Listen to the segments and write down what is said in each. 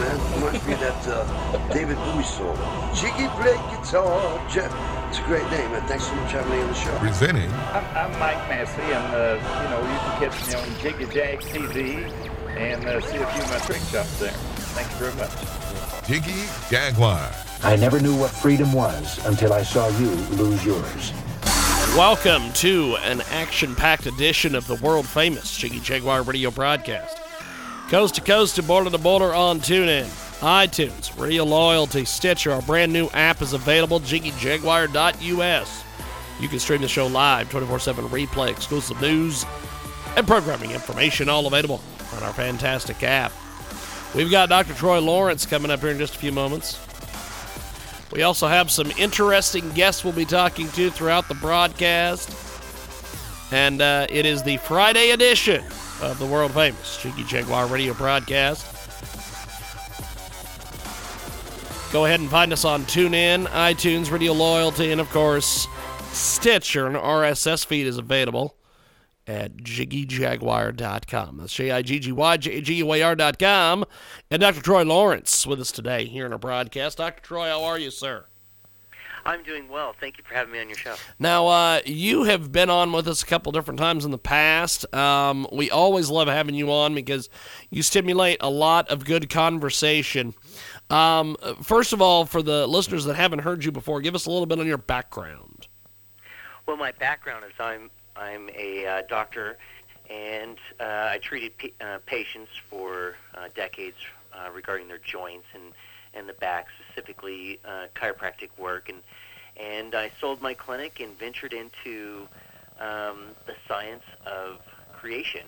man. Reminds me of that uh, David Bowie song. Jiggy play guitar. Jeff. It's a great name, and Thanks so much for having me on the show. Presenting. I'm, I'm Mike Massey, and uh, you know you can catch me on Jiggy Jag TV and uh, see a few of my trick shots there. Thank you very much. Jiggy Jaguar. I never knew what freedom was until I saw you lose yours. Welcome to an action packed edition of the world famous Jiggy Jaguar radio broadcast. Coast to coast and border to border on TuneIn, iTunes, Radio Loyalty, Stitcher. Our brand new app is available, jiggyjaguar.us. You can stream the show live, 24 7 replay, exclusive news, and programming information all available on our fantastic app. We've got Dr. Troy Lawrence coming up here in just a few moments. We also have some interesting guests we'll be talking to throughout the broadcast. And uh, it is the Friday edition of the world famous Jiggy Jaguar radio broadcast. Go ahead and find us on TuneIn, iTunes, Radio Loyalty, and of course, Stitcher. An RSS feed is available at jiggyjaguar.com. That's J I G G Y J G U A R.com. And Dr. Troy Lawrence with us today here in our broadcast. Dr. Troy, how are you, sir? I'm doing well. Thank you for having me on your show. Now, uh, you have been on with us a couple different times in the past. Um, we always love having you on because you stimulate a lot of good conversation. Um, first of all, for the listeners that haven't heard you before, give us a little bit on your background. Well, my background is I'm I'm a uh, doctor, and uh, I treated pa- uh, patients for uh, decades uh, regarding their joints and and the back, specifically uh, chiropractic work, and and I sold my clinic and ventured into um, the science of creation.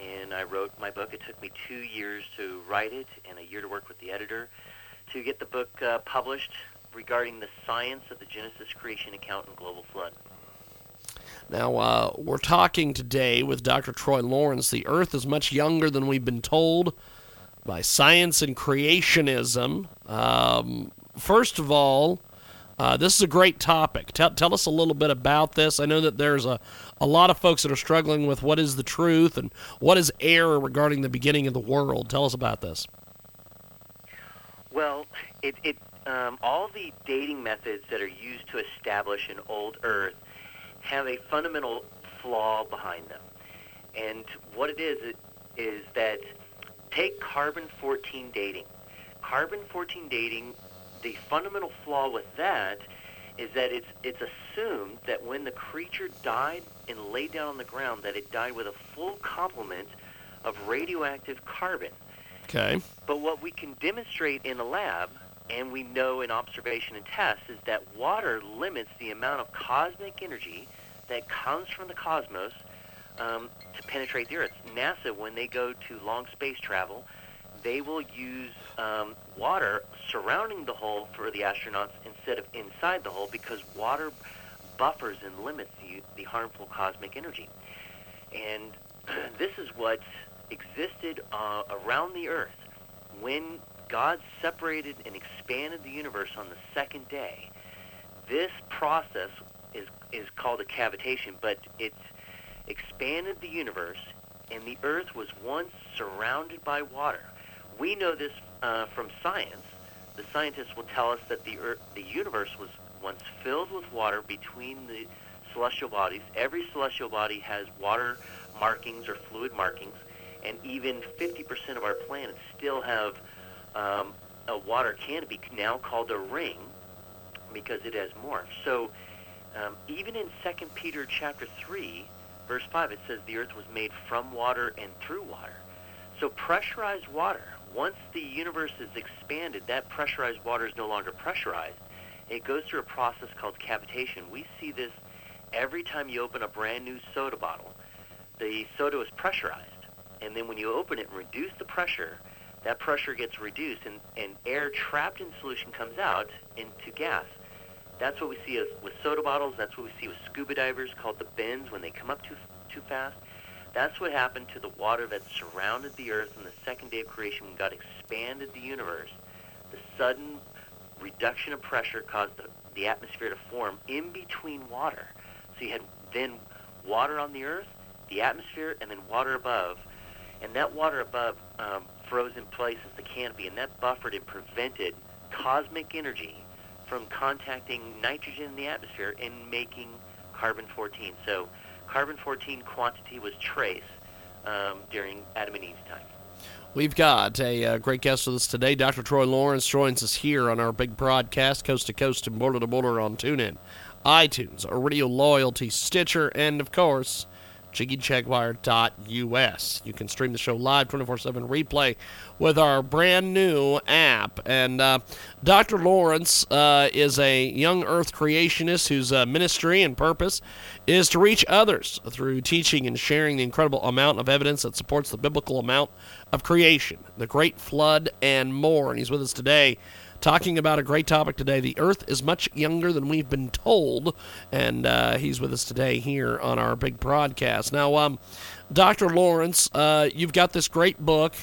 And I wrote my book. It took me two years to write it and a year to work with the editor to get the book uh, published regarding the science of the Genesis creation account and global flood. Now, uh, we're talking today with Dr. Troy Lawrence. The Earth is much younger than we've been told by science and creationism. Um, first of all, uh, this is a great topic. Tell, tell us a little bit about this. I know that there's a, a lot of folks that are struggling with what is the truth and what is error regarding the beginning of the world. Tell us about this. Well, it, it um, all the dating methods that are used to establish an old Earth have a fundamental flaw behind them. And what it is, it is that take carbon 14 dating. Carbon 14 dating, the fundamental flaw with that is that it's it's assumed that when the creature died and laid down on the ground that it died with a full complement of radioactive carbon. Okay. But what we can demonstrate in a lab, and we know in observation and tests, is that water limits the amount of cosmic energy that comes from the cosmos um, to penetrate the Earth. NASA, when they go to long space travel, they will use um, water surrounding the hole for the astronauts instead of inside the hole because water buffers and limits the, the harmful cosmic energy. And this is what existed uh, around the earth when God separated and expanded the universe on the second day. This process is is called a cavitation, but it's expanded the universe, and the earth was once surrounded by water. We know this uh, from science. The scientists will tell us that the earth, the universe was once filled with water between the celestial bodies. Every celestial body has water markings or fluid markings and even 50% of our planets still have um, a water canopy now called a ring because it has morphed. So um, even in 2 Peter chapter 3, verse 5, it says the earth was made from water and through water. So pressurized water, once the universe is expanded, that pressurized water is no longer pressurized. It goes through a process called cavitation. We see this every time you open a brand new soda bottle. The soda is pressurized and then when you open it and reduce the pressure, that pressure gets reduced and, and air trapped in solution comes out into gas. That's what we see with soda bottles. That's what we see with scuba divers called the bends when they come up too, too fast. That's what happened to the water that surrounded the earth in the second day of creation when God expanded the universe. The sudden reduction of pressure caused the, the atmosphere to form in between water. So you had then water on the earth, the atmosphere, and then water above and that water above um, froze in place as the canopy, and that buffered and prevented cosmic energy from contacting nitrogen in the atmosphere and making carbon-14. So carbon-14 quantity was trace um, during Adam and Eve's time. We've got a uh, great guest with us today. Dr. Troy Lawrence joins us here on our big broadcast, coast to coast and border to border on TuneIn, iTunes, Radio Loyalty, Stitcher, and of course, JiggyJaguar.us. You can stream the show live 24 7 replay with our brand new app. And uh, Dr. Lawrence uh, is a young earth creationist whose uh, ministry and purpose is to reach others through teaching and sharing the incredible amount of evidence that supports the biblical amount of creation, the great flood, and more. And he's with us today talking about a great topic today. The Earth is much younger than we've been told, and uh, he's with us today here on our big broadcast. Now, um, Dr. Lawrence, uh, you've got this great book.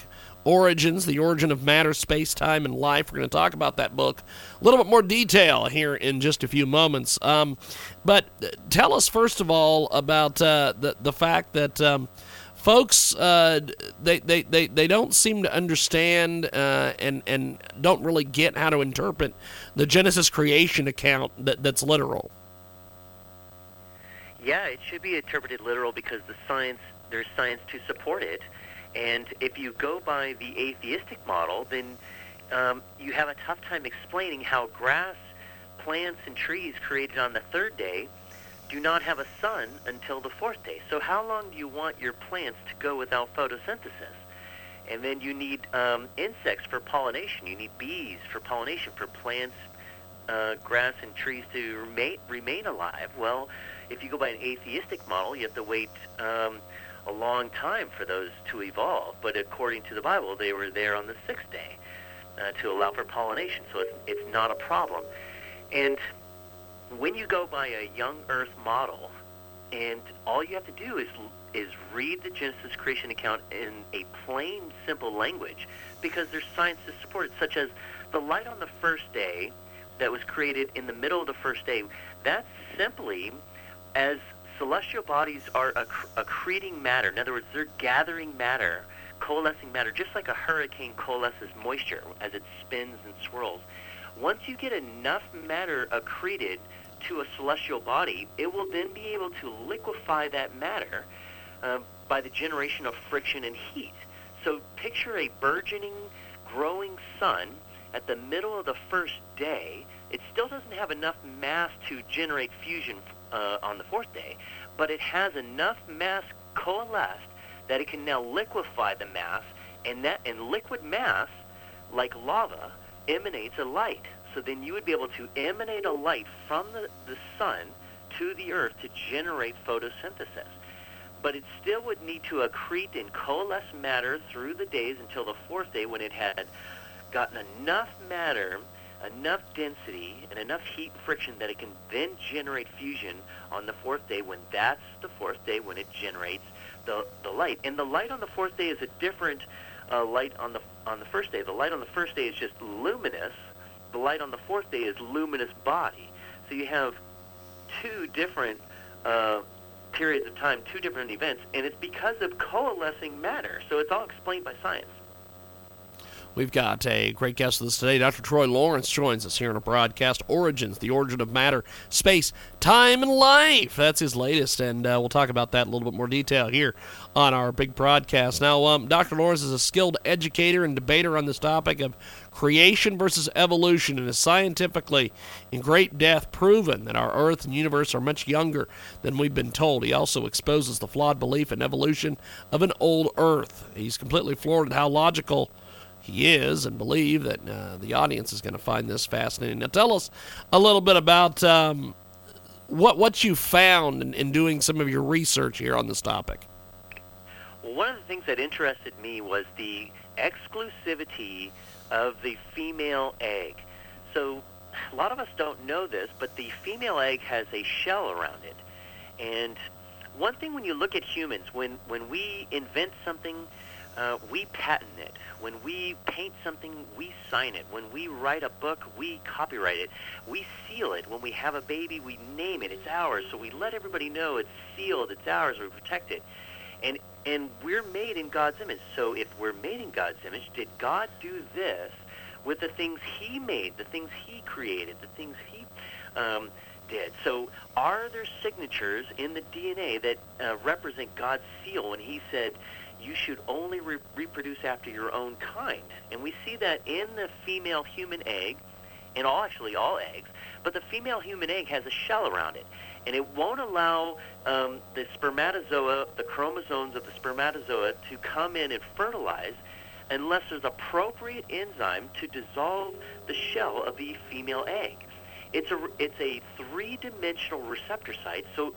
Origins, the origin of matter, space, time, and life. We're going to talk about that book a little bit more detail here in just a few moments. Um, but tell us first of all about uh, the the fact that um, folks uh, they, they, they, they don't seem to understand uh, and and don't really get how to interpret the Genesis creation account that, that's literal. Yeah, it should be interpreted literal because the science there's science to support it, and if you go by the atheistic model, then um, you have a tough time explaining how grass, plants, and trees created on the third day do not have a sun until the fourth day. So how long do you want your plants to go without photosynthesis? And then you need um, insects for pollination. You need bees for pollination for plants, uh, grass, and trees to remain, remain alive. Well, if you go by an atheistic model, you have to wait um, a long time for those to evolve. But according to the Bible, they were there on the sixth day uh, to allow for pollination. So it's, it's not a problem. And when you go by a young Earth model, and all you have to do is is read the Genesis creation account in a plain, simple language, because there's science to support it, such as the light on the first day that was created in the middle of the first day. That's simply as celestial bodies are acc- accreting matter. In other words, they're gathering matter, coalescing matter, just like a hurricane coalesces moisture as it spins and swirls. Once you get enough matter accreted to a celestial body, it will then be able to liquefy that matter uh, by the generation of friction and heat. So picture a burgeoning, growing sun at the middle of the first day. It still doesn't have enough mass to generate fusion uh, on the fourth day, but it has enough mass coalesced that it can now liquefy the mass, and that and liquid mass, like lava, emanates a light. So then you would be able to emanate a light from the, the sun to the earth to generate photosynthesis. But it still would need to accrete and coalesce matter through the days until the fourth day when it had gotten enough matter, enough density, and enough heat and friction that it can then generate fusion on the fourth day when that's the fourth day when it generates the, the light. And the light on the fourth day is a different uh, light on the on the first day. The light on the first day is just luminous. The light on the fourth day is luminous body. So you have two different uh, periods of time, two different events, and it's because of coalescing matter. So it's all explained by science. We've got a great guest with us today. Dr. Troy Lawrence joins us here on a broadcast Origins, the origin of matter, space, time, and life. That's his latest, and uh, we'll talk about that in a little bit more detail here on our big broadcast. Now, um, Dr. Lawrence is a skilled educator and debater on this topic of creation versus evolution and is scientifically in great depth proven that our Earth and universe are much younger than we've been told. He also exposes the flawed belief in evolution of an old Earth. He's completely floored at how logical he is and believe that uh, the audience is going to find this fascinating. Now, tell us a little bit about um, what what you found in, in, doing some of your research here on this topic. One of the things that interested me was the exclusivity of the female egg. So, a lot of us don't know this, but the female egg has a shell around it. And one thing when you look at humans, when, when we invent something, uh, we patent it. When we paint something, we sign it. When we write a book, we copyright it. We seal it. When we have a baby, we name it. It's ours. So we let everybody know it's sealed, it's ours, we protect it. And And we're made in God's image. So if we're made in God's image, did God do this with the things He made, the things He created, the things He um, did? So are there signatures in the DNA that uh, represent God's seal when He said, you should only re- reproduce after your own kind? And we see that in the female human egg, and all actually all eggs, but the female human egg has a shell around it and it won't allow um, the spermatozoa, the chromosomes of the spermatozoa, to come in and fertilize unless there's appropriate enzyme to dissolve the shell of the female egg. It's a it's a three-dimensional receptor site, so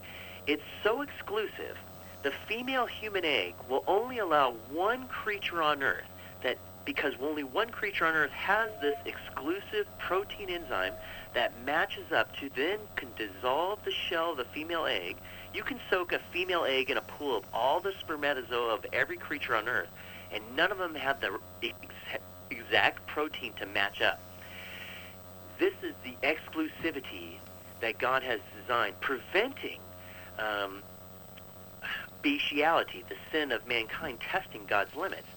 it's so exclusive. The female human egg will only allow one creature on Earth that because only one creature on Earth has this exclusive protein enzyme that matches up to then can dissolve the shell of the female egg. You can soak a female egg in a pool of all the spermatozoa of every creature on Earth, and none of them have the ex- exact protein to match up. This is the exclusivity that God has designed, preventing um, bestiality, the sin of mankind, testing God's limits.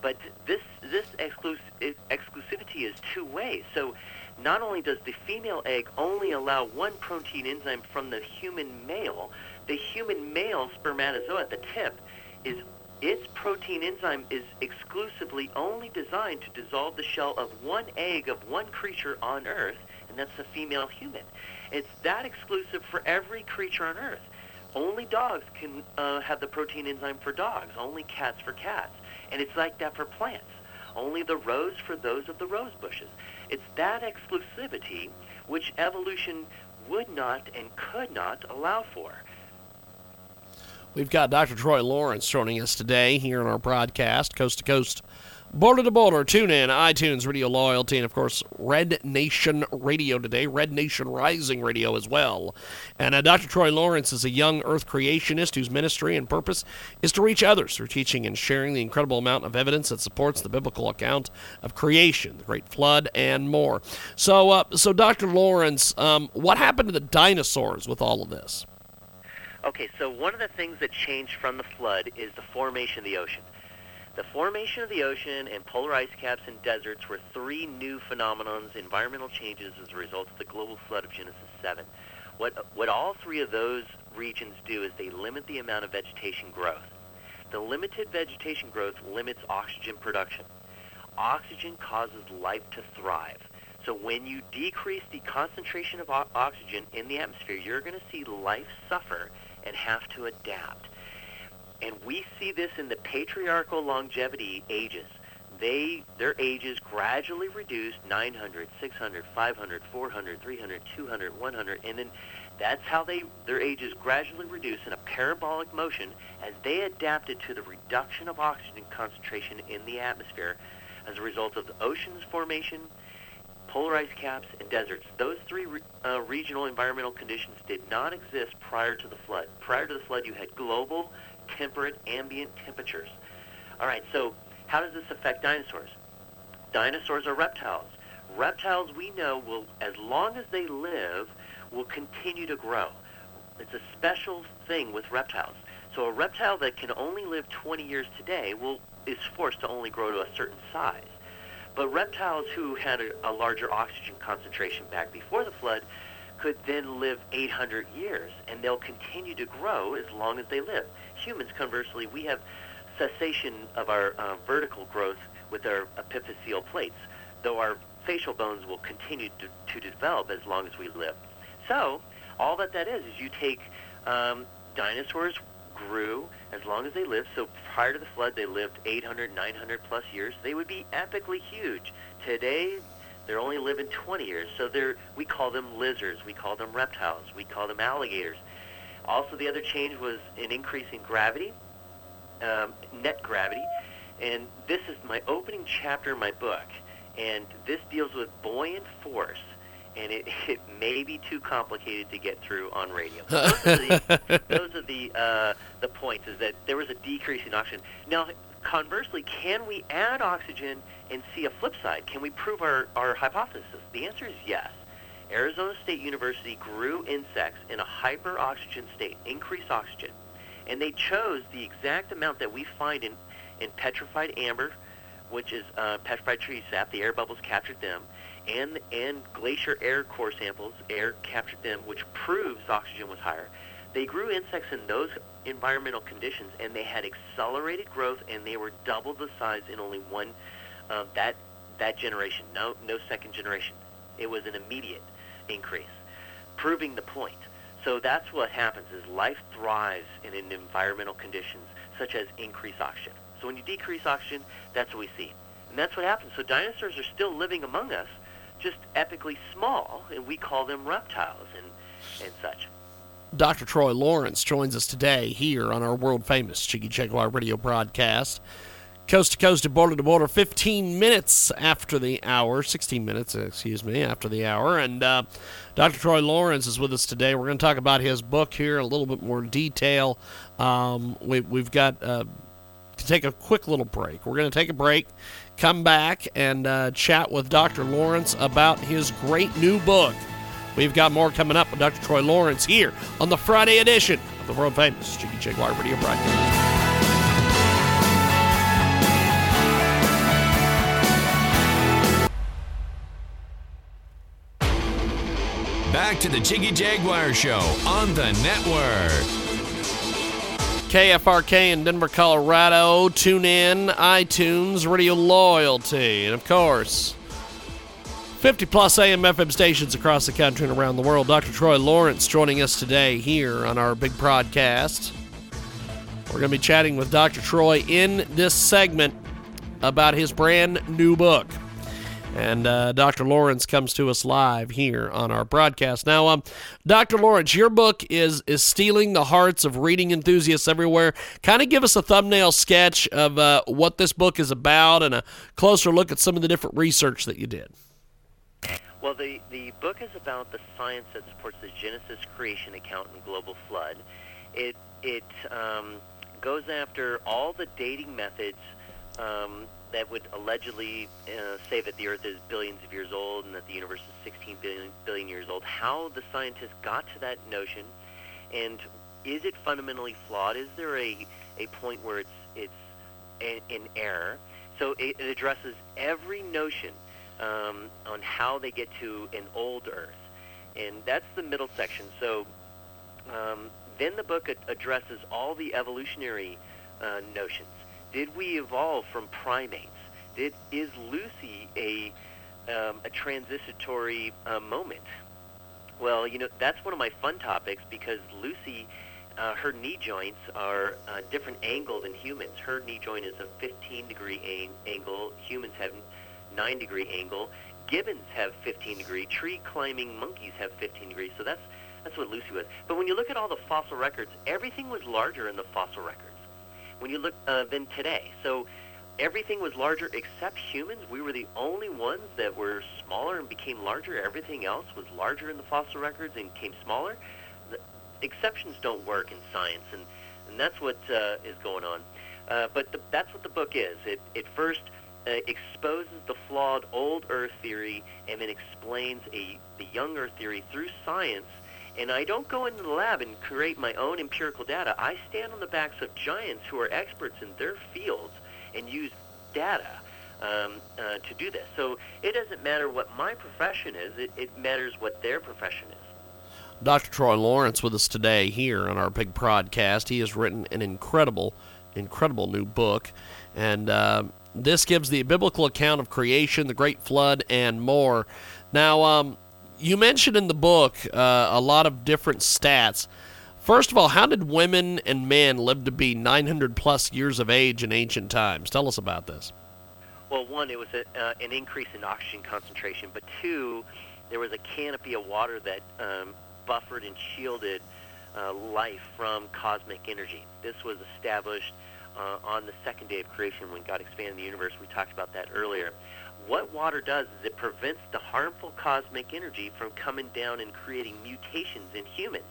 But this this exclus- exclusivity is two ways. So not only does the female egg only allow one protein enzyme from the human male, the human male spermatozoa at the tip is its protein enzyme is exclusively only designed to dissolve the shell of one egg of one creature on Earth, and that's the female human. It's that exclusive for every creature on Earth. Only dogs can uh, have the protein enzyme for dogs. Only cats for cats. And it's like that for plants. Only the rose for those of the rose bushes. It's that exclusivity which evolution would not and could not allow for. We've got Dr. Troy Lawrence joining us today here in our broadcast, coast to coast Border to border, tune in, iTunes, Radio Loyalty, and of course, Red Nation Radio today, Red Nation Rising Radio as well. And uh, Dr. Troy Lawrence is a young earth creationist whose ministry and purpose is to reach others through teaching and sharing the incredible amount of evidence that supports the biblical account of creation, the Great Flood, and more. So, uh, so Dr. Lawrence, um, what happened to the dinosaurs with all of this? Okay, so one of the things that changed from the flood is the formation of the ocean. The formation of the ocean and polar ice caps and deserts were three new phenomenons, environmental changes as a result of the global flood of Genesis 7. What, what all three of those regions do is they limit the amount of vegetation growth. The limited vegetation growth limits oxygen production. Oxygen causes life to thrive. So when you decrease the concentration of o- oxygen in the atmosphere, you're going to see life suffer and have to adapt. And we see this in the patriarchal longevity ages. They their ages gradually reduced 900, 600, 500, 400, 300, 200, 100 and then that's how they their ages gradually reduce in a parabolic motion as they adapted to the reduction of oxygen concentration in the atmosphere as a result of the ocean's formation, polar ice caps, and deserts. Those three re- uh, regional environmental conditions did not exist prior to the flood. Prior to the flood, you had global temperate ambient temperatures. All right, so how does this affect dinosaurs? Dinosaurs are reptiles. Reptiles we know will, as long as they live, will continue to grow. It's a special thing with reptiles. So a reptile that can only live 20 years today will is forced to only grow to a certain size. But reptiles who had a, a larger oxygen concentration back before the flood could then live 800 years, and they'll continue to grow as long as they live. Humans, conversely, we have cessation of our uh, vertical growth with our epiphyseal plates, though our facial bones will continue to, to develop as long as we live. So, all that that is, is you take um, dinosaurs grew as long as they lived. So prior to the flood, they lived 800, 900 plus years. They would be epically huge. Today, they're only living 20 years. So they're, we call them lizards. We call them reptiles. We call them alligators. Also, the other change was an increase in gravity, um, net gravity. And this is my opening chapter in my book. And this deals with buoyant force and it, it may be too complicated to get through on radio. Those are the, those are the, uh, the points, is that there was a decrease in oxygen. Now, conversely, can we add oxygen and see a flip side? Can we prove our, our hypothesis? The answer is yes. Arizona State University grew insects in a hyperoxygen state, increased oxygen, And they chose the exact amount that we find in, in petrified amber, which is uh, petrified tree sap. The air bubbles captured them, and and glacier air core samples, air captured them, which proves oxygen was higher. They grew insects in those environmental conditions, and they had accelerated growth, and they were double the size in only one uh, that that generation. No, no second generation. It was an immediate increase, proving the point. So that's what happens: is life thrives in, environmental conditions such as increased oxygen. So when you decrease oxygen, that's what we see, and that's what happens. So dinosaurs are still living among us, just epically small, and we call them reptiles and and such. Dr. Troy Lawrence joins us today here on our world famous Jiggy Jaguar radio broadcast. Coast to coast and border to border, 15 minutes after the hour, 16 minutes, excuse me, after the hour. And uh, Dr. Troy Lawrence is with us today. We're going to talk about his book here a little bit more detail. Um, we, we've got uh, to take a quick little break. We're going to take a break, come back, and uh, chat with Dr. Lawrence about his great new book. We've got more coming up with Dr. Troy Lawrence here on the Friday edition of the world famous Jiggy Jaguar radio broadcast. Back to the Jiggy Jaguar Show on the network. KFRK in Denver, Colorado. Tune in, iTunes, Radio Loyalty, and of course, 50 plus AM FM stations across the country and around the world. Dr. Troy Lawrence joining us today here on our big broadcast. We're going to be chatting with Dr. Troy in this segment about his brand new book. And uh, Dr. Lawrence comes to us live here on our broadcast. Now, um, Dr. Lawrence, your book is is stealing the hearts of reading enthusiasts everywhere. Kind of give us a thumbnail sketch of uh, what this book is about and a closer look at some of the different research that you did. Well, the, the book is about the science that supports the Genesis creation account and global flood. It, it um, goes after all the dating methods um, that would allegedly uh, say that the Earth is billions of years old and that the universe is 16 billion, billion years old. How the scientists got to that notion, and is it fundamentally flawed? Is there a, a point where it's it's in, in error? So it, it addresses every notion um, on how they get to an old Earth, and that's the middle section. So um, then the book ad- addresses all the evolutionary uh, notions. Did we evolve from primates? Did is Lucy a um, a transitory uh, moment? Well, you know that's one of my fun topics because Lucy, uh, her knee joints are a different angle than humans. Her knee joint is a 15 degree angle. Humans have 9 degree angle. Gibbons have 15 degree. Tree climbing monkeys have 15 degrees. So that's that's what Lucy was. But when you look at all the fossil records, everything was larger in the fossil records when you look uh, than today. So everything was larger except humans. We were the only ones that were smaller and became larger. Everything else was larger in the fossil records and became smaller. The exceptions don't work in science, and, and that's what uh, is going on. Uh, but the, that's what the book is. It, it first uh, exposes the flawed old Earth theory and then explains a, the young Earth theory through science and I don't go into the lab and create my own empirical data. I stand on the backs of giants who are experts in their fields and use data um, uh, to do this. So it doesn't matter what my profession is, it, it matters what their profession is. Dr. Troy Lawrence with us today here on our big broadcast. He has written an incredible, incredible new book. And uh, this gives the biblical account of creation, the great flood, and more. Now, um, you mentioned in the book uh, a lot of different stats. First of all, how did women and men live to be 900 plus years of age in ancient times? Tell us about this. Well, one, it was a, uh, an increase in oxygen concentration, but two, there was a canopy of water that um, buffered and shielded uh, life from cosmic energy. This was established uh, on the second day of creation when God expanded the universe. We talked about that earlier what water does is it prevents the harmful cosmic energy from coming down and creating mutations in humans.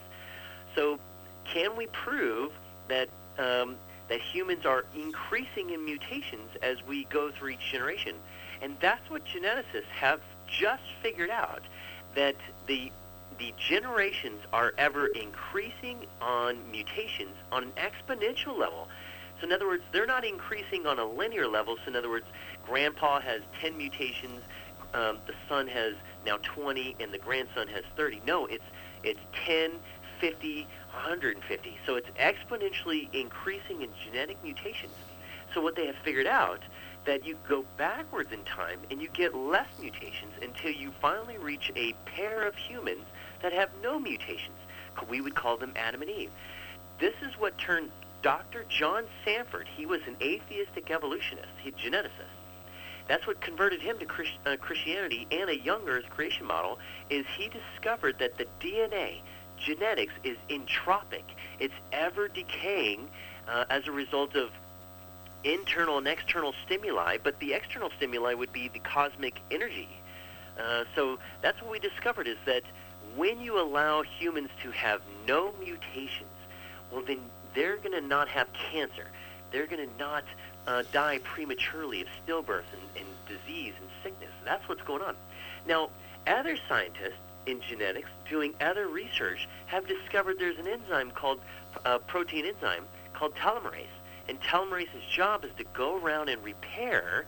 So, can we prove that um, that humans are increasing in mutations as we go through each generation? And that's what geneticists have just figured out that the the generations are ever increasing on mutations on an exponential level. So in other words, they're not increasing on a linear level. So in other words, grandpa has 10 mutations, um, the son has now 20, and the grandson has 30. No, it's it's 10, 50, 150. So it's exponentially increasing in genetic mutations. So what they have figured out that you go backwards in time and you get less mutations until you finally reach a pair of humans that have no mutations. We would call them Adam and Eve. This is what turned Dr. John Sanford, he was an atheistic evolutionist, he geneticist. That's what converted him to Christ, uh, Christianity and a young Earth creation model is he discovered that the DNA, genetics, is entropic. It's ever decaying uh, as a result of internal and external stimuli, but the external stimuli would be the cosmic energy. Uh, so that's what we discovered is that when you allow humans to have no mutations, well, then they're going to not have cancer. They're going to not uh, die prematurely of stillbirth and, and disease and sickness. That's what's going on. Now, other scientists in genetics doing other research have discovered there's an enzyme called uh, protein enzyme called telomerase and telomerase's job is to go around and repair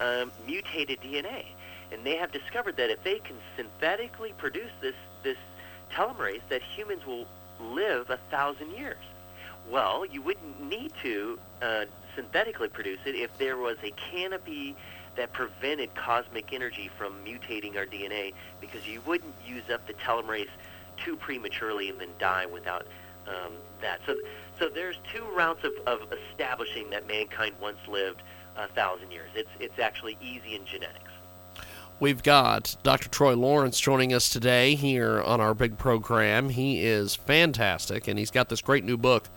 um, mutated DNA. And they have discovered that if they can synthetically produce this, this telomerase, that humans will live a thousand years. Well, you wouldn't need to uh, synthetically produce it if there was a canopy that prevented cosmic energy from mutating our DNA because you wouldn't use up the telomerase too prematurely and then die without um, that. So so there's two routes of, of establishing that mankind once lived a thousand years. It's it's actually easy in genetics. We've got Dr. Troy Lawrence joining us today here on our big program. He is fantastic, and he's got this great new book,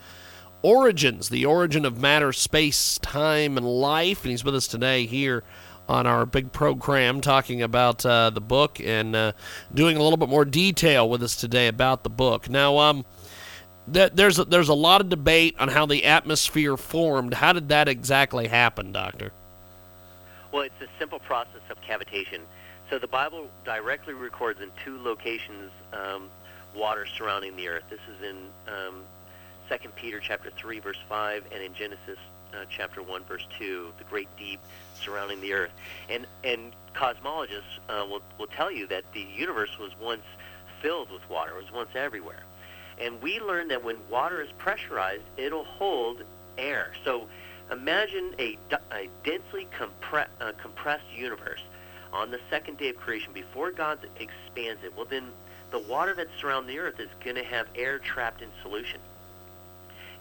Origins, the origin of matter, space, time, and life. And he's with us today here on our big program talking about uh, the book and uh, doing a little bit more detail with us today about the book. Now, um, there's a, there's a lot of debate on how the atmosphere formed. How did that exactly happen, Doctor? Well, it's a simple process of cavitation. So the Bible directly records in two locations um, water surrounding the earth. This is in um, 2 Peter chapter 3 verse 5 and in Genesis uh, chapter 1 verse 2, the great deep surrounding the earth. And and cosmologists uh, will will tell you that the universe was once filled with water. It was once everywhere. And we learned that when water is pressurized, it'll hold air. So imagine a, a densely compre- uh, compressed universe on the second day of creation before God expands it. Well, then the water that surrounds the earth is going to have air trapped in solution.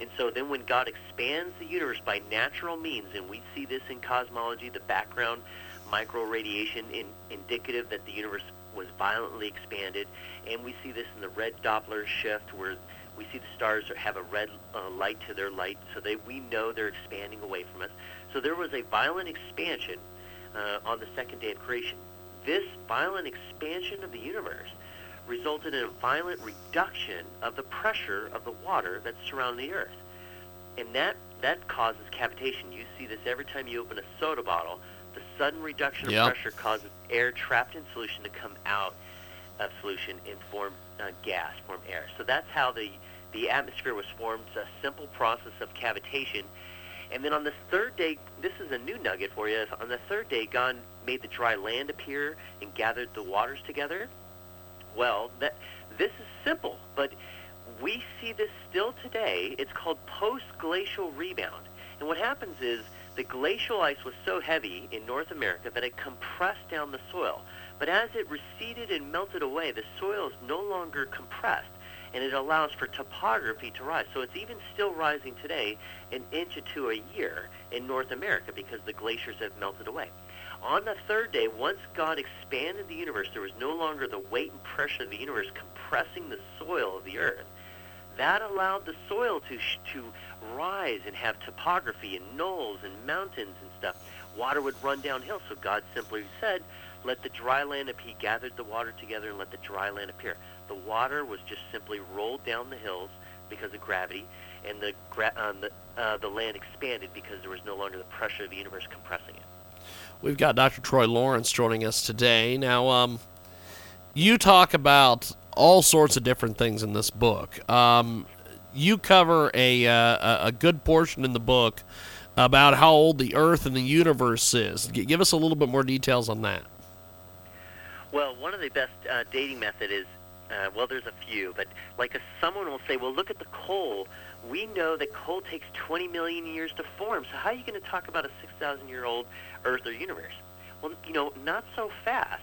And so then when God expands the universe by natural means, and we see this in cosmology, the background micro radiation in, indicative that the universe was violently expanded, and we see this in the red Doppler shift where we see the stars have a red uh, light to their light, so they we know they're expanding away from us. So there was a violent expansion uh, on the second day of creation. This violent expansion of the universe resulted in a violent reduction of the pressure of the water that surrounds the earth, and that that causes cavitation. You see this every time you open a soda bottle. The sudden reduction of yep. pressure causes air trapped in solution to come out of solution and form uh, gas, form air. So that's how the, the atmosphere was formed. It's a simple process of cavitation. And then on the third day, this is a new nugget for you. On the third day, God made the dry land appear and gathered the waters together. Well, that this is simple, but we see this still today. It's called post-glacial rebound. And what happens is the glacial ice was so heavy in North America that it compressed down the soil. But as it receded and melted away, the soil is no longer compressed, and it allows for topography to rise. So it's even still rising today an inch or two a year in North America because the glaciers have melted away. On the third day, once God expanded the universe, there was no longer the weight and pressure of the universe compressing the soil of the earth. That allowed the soil to, to rise and have topography and knolls and mountains and stuff. Water would run downhill, so God simply said, let the dry land appear. He gathered the water together and let the dry land appear. The water was just simply rolled down the hills because of gravity, and the, gra- uh, the, uh, the land expanded because there was no longer the pressure of the universe compressing it. We've got Dr. Troy Lawrence joining us today. Now, um, you talk about all sorts of different things in this book. Um, you cover a, uh, a- good portion in the book about how old the Earth and the universe is. Give us a little bit more details on that. Well, one of the best uh, dating method is, uh, well, there's a few, but like a, someone will say, well, look at the coal. We know that coal takes 20 million years to form. So how are you going to talk about a 6,000 year old Earth or universe? Well, you know, not so fast.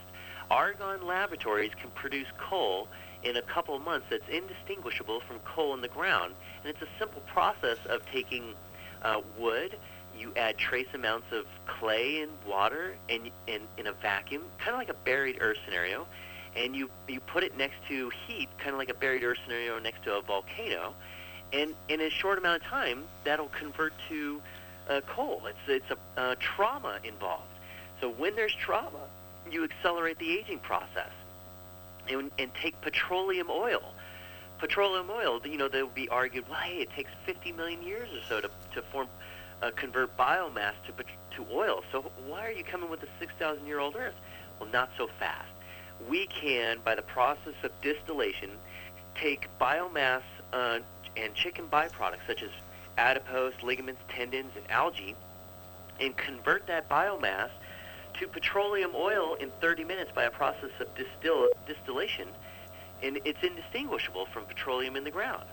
Argonne Laboratories can produce coal in a couple months that's indistinguishable from coal in the ground. And it's a simple process of taking uh, wood, you add trace amounts of clay and water and, and in a vacuum, kind of like a buried earth scenario, and you, you put it next to heat, kind of like a buried earth scenario next to a volcano, and in a short amount of time, that'll convert to uh, coal. It's, it's a uh, trauma involved. So when there's trauma, you accelerate the aging process and, and take petroleum oil. Petroleum oil, you know, they'll be argued, well, hey, it takes 50 million years or so to, to form, uh, convert biomass to, to oil. So why are you coming with a 6,000 year old Earth? Well, not so fast. We can, by the process of distillation, take biomass uh, and chicken byproducts such as adipose, ligaments, tendons, and algae, and convert that biomass to petroleum oil in 30 minutes by a process of distill- distillation, and it's indistinguishable from petroleum in the ground.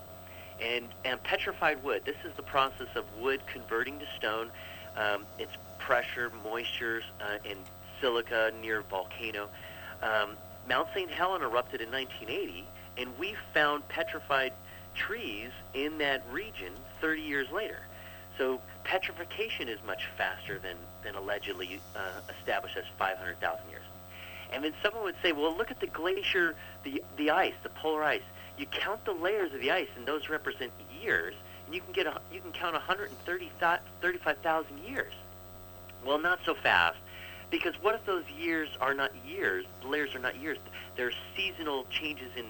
And, and petrified wood, this is the process of wood converting to stone. Um, it's pressure, moisture, uh, and silica near volcano. Um, Mount St. Helena erupted in 1980, and we found petrified trees in that region 30 years later. So petrification is much faster than, than allegedly uh, established as 500,000 years. And then someone would say, well, look at the glacier, the, the ice, the polar ice. You count the layers of the ice, and those represent years, and you can get a, you can count 135,000 years. Well, not so fast, because what if those years are not years? The layers are not years. They're seasonal changes in,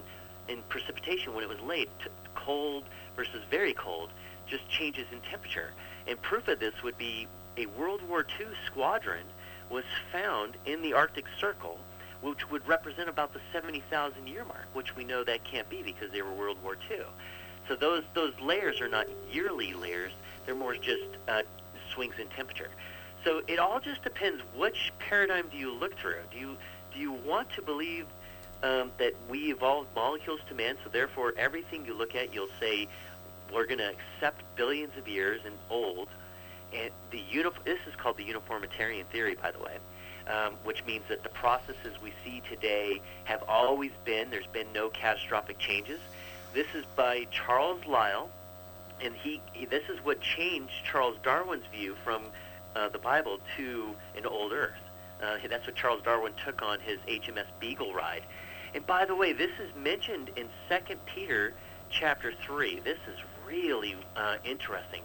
in precipitation when it was late, t- cold versus very cold, just changes in temperature. And proof of this would be a World War II squadron was found in the Arctic Circle, which would represent about the 70,000 year mark, which we know that can't be because they were World War II. So those those layers are not yearly layers; they're more just uh, swings in temperature. So it all just depends which paradigm do you look through. Do you do you want to believe um, that we evolved molecules to man, so therefore everything you look at, you'll say we're going to accept billions of years and old. And the unif- this is called the uniformitarian theory, by the way, um, which means that the processes we see today have always been. There's been no catastrophic changes. This is by Charles Lyell, and he, he this is what changed Charles Darwin's view from uh, the Bible to an old Earth. Uh, that's what Charles Darwin took on his HMS Beagle ride. And by the way, this is mentioned in Second Peter chapter three. This is really uh, interesting.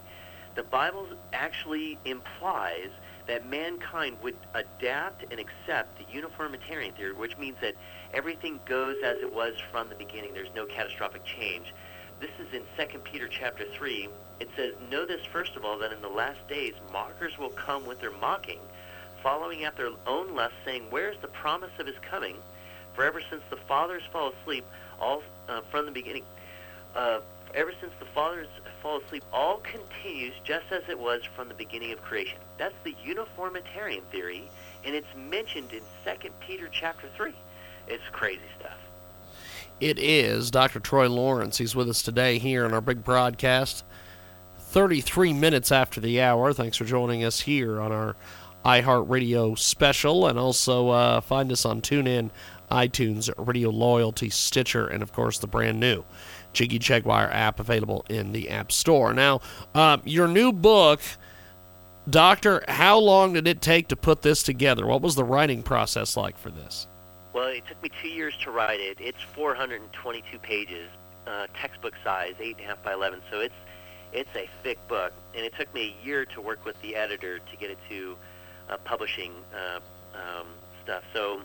The Bible actually implies that mankind would adapt and accept the uniformitarian theory, which means that everything goes as it was from the beginning. There's no catastrophic change. This is in 2 Peter chapter 3. It says, Know this first of all, that in the last days mockers will come with their mocking, following after their own lust, saying, Where is the promise of his coming? For ever since the fathers fall asleep, all uh, from the beginning, uh, ever since the fathers fall asleep, all continues just as it was from the beginning of creation. That's the uniformitarian theory, and it's mentioned in 2 Peter chapter 3. It's crazy stuff. It is Dr. Troy Lawrence. He's with us today here on our big broadcast. 33 minutes after the hour. Thanks for joining us here on our iHeartRadio special. And also uh, find us on TuneIn, iTunes, Radio Loyalty, Stitcher, and of course the brand new Jiggy Jaguar app available in the App Store. Now, uh, your new book, Doctor, how long did it take to put this together? What was the writing process like for this? Well, it took me two years to write it. It's 422 pages, uh, textbook size, eight and a half by 11. So it's it's a thick book, and it took me a year to work with the editor to get it to uh, publishing uh, um, stuff. So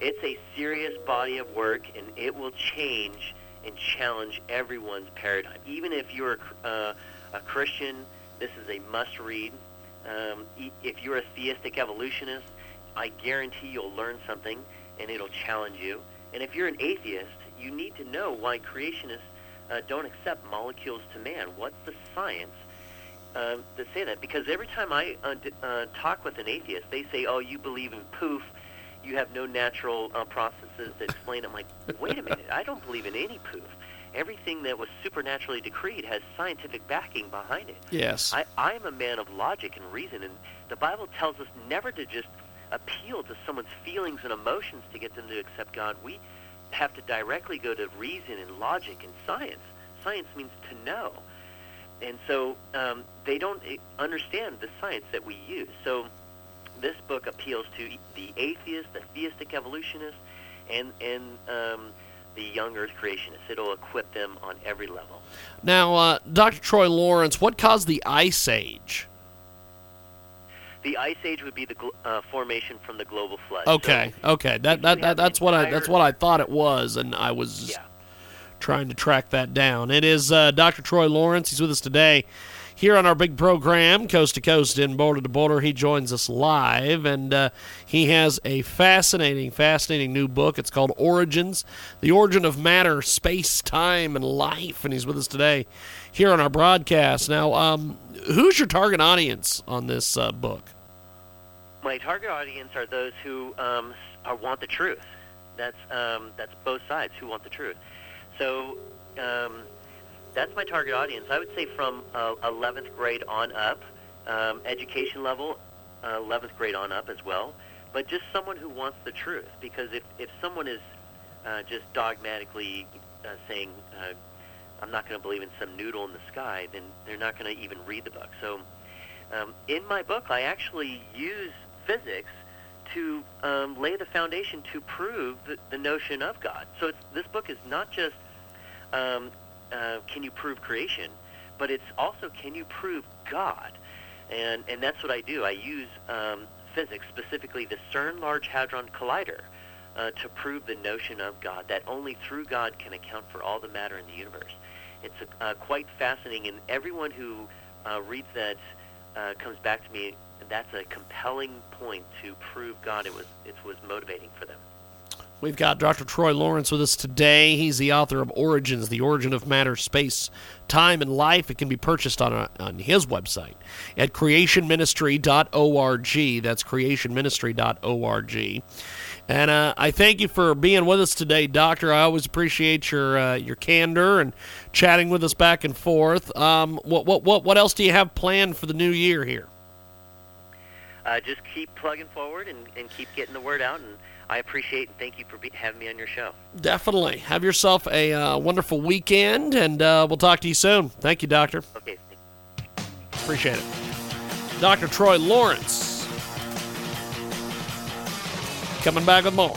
it's a serious body of work, and it will change and challenge everyone's paradigm. Even if you're a, uh, a Christian, this is a must-read. Um, if you're a theistic evolutionist, I guarantee you'll learn something, and it'll challenge you. And if you're an atheist, you need to know why creationists uh, don't accept molecules to man. What's the science um, to say that? Because every time I uh, d- uh, talk with an atheist, they say, "Oh, you believe in poof." You have no natural uh, processes that explain it. I'm like, wait a minute, I don't believe in any poof. Everything that was supernaturally decreed has scientific backing behind it. Yes. I, I'm a man of logic and reason, and the Bible tells us never to just appeal to someone's feelings and emotions to get them to accept God. We have to directly go to reason and logic and science. Science means to know. And so um, they don't eh, understand the science that we use. So this book appeals to the atheist, the theistic evolutionist, and, and um, the young earth creationists. It'll equip them on every level. Now, uh, Dr. Troy Lawrence, what caused the Ice Age? The Ice Age would be the gl- uh, formation from the global flood. Okay, So okay, that, that, that that's what I that's what I thought it was, and I was Yeah. trying to track that down. It is uh, Dr. Troy Lawrence. He's with us today here on our big program, Coast to Coast and Border to Border. He joins us live, and uh, he has a fascinating, fascinating new book. It's called Origins The Origin of Matter, Space, Time, and Life. And he's with us today here on our broadcast. Now, um, who's your target audience on this uh, book? My target audience are those who um, are, want the truth. That's um, that's both sides who want the truth. So um, that's my target audience. I would say from uh, 11th grade on up, um, education level, uh, 11th grade on up as well. But just someone who wants the truth. Because if if someone is uh, just dogmatically uh, saying uh, I'm not going to believe in some noodle in the sky, then they're not going to even read the book. So um, in my book, I actually use physics to um, lay the foundation to prove the, the notion of God. So this book is not just um, uh, can you prove creation, but it's also can you prove God, and and that's what I do. I use um, physics, specifically the CERN Large Hadron Collider, uh, to prove the notion of God. That only through God can account for all the matter in the universe. It's uh, quite fascinating, and everyone who uh, reads that uh, comes back to me. That's a compelling point to prove God. It was it was motivating for them. We've got Dr. Troy Lawrence with us today. He's the author of Origins, The Origin of Matter, Space, Time, and Life. It can be purchased on, a, on his website at creationministry.org. That's creationministry.org. And uh, I thank you for being with us today, Doctor. I always appreciate your uh, your candor and chatting with us back and forth. Um, what, what, what, what else do you have planned for the new year here? Uh, just keep plugging forward and, and keep getting the word out. And I appreciate and thank you for be, having me on your show. Definitely. Have yourself a uh, wonderful weekend, and uh, we'll talk to you soon. Thank you, Doctor. Okay. Appreciate it. Dr. Troy Lawrence. Coming back with more.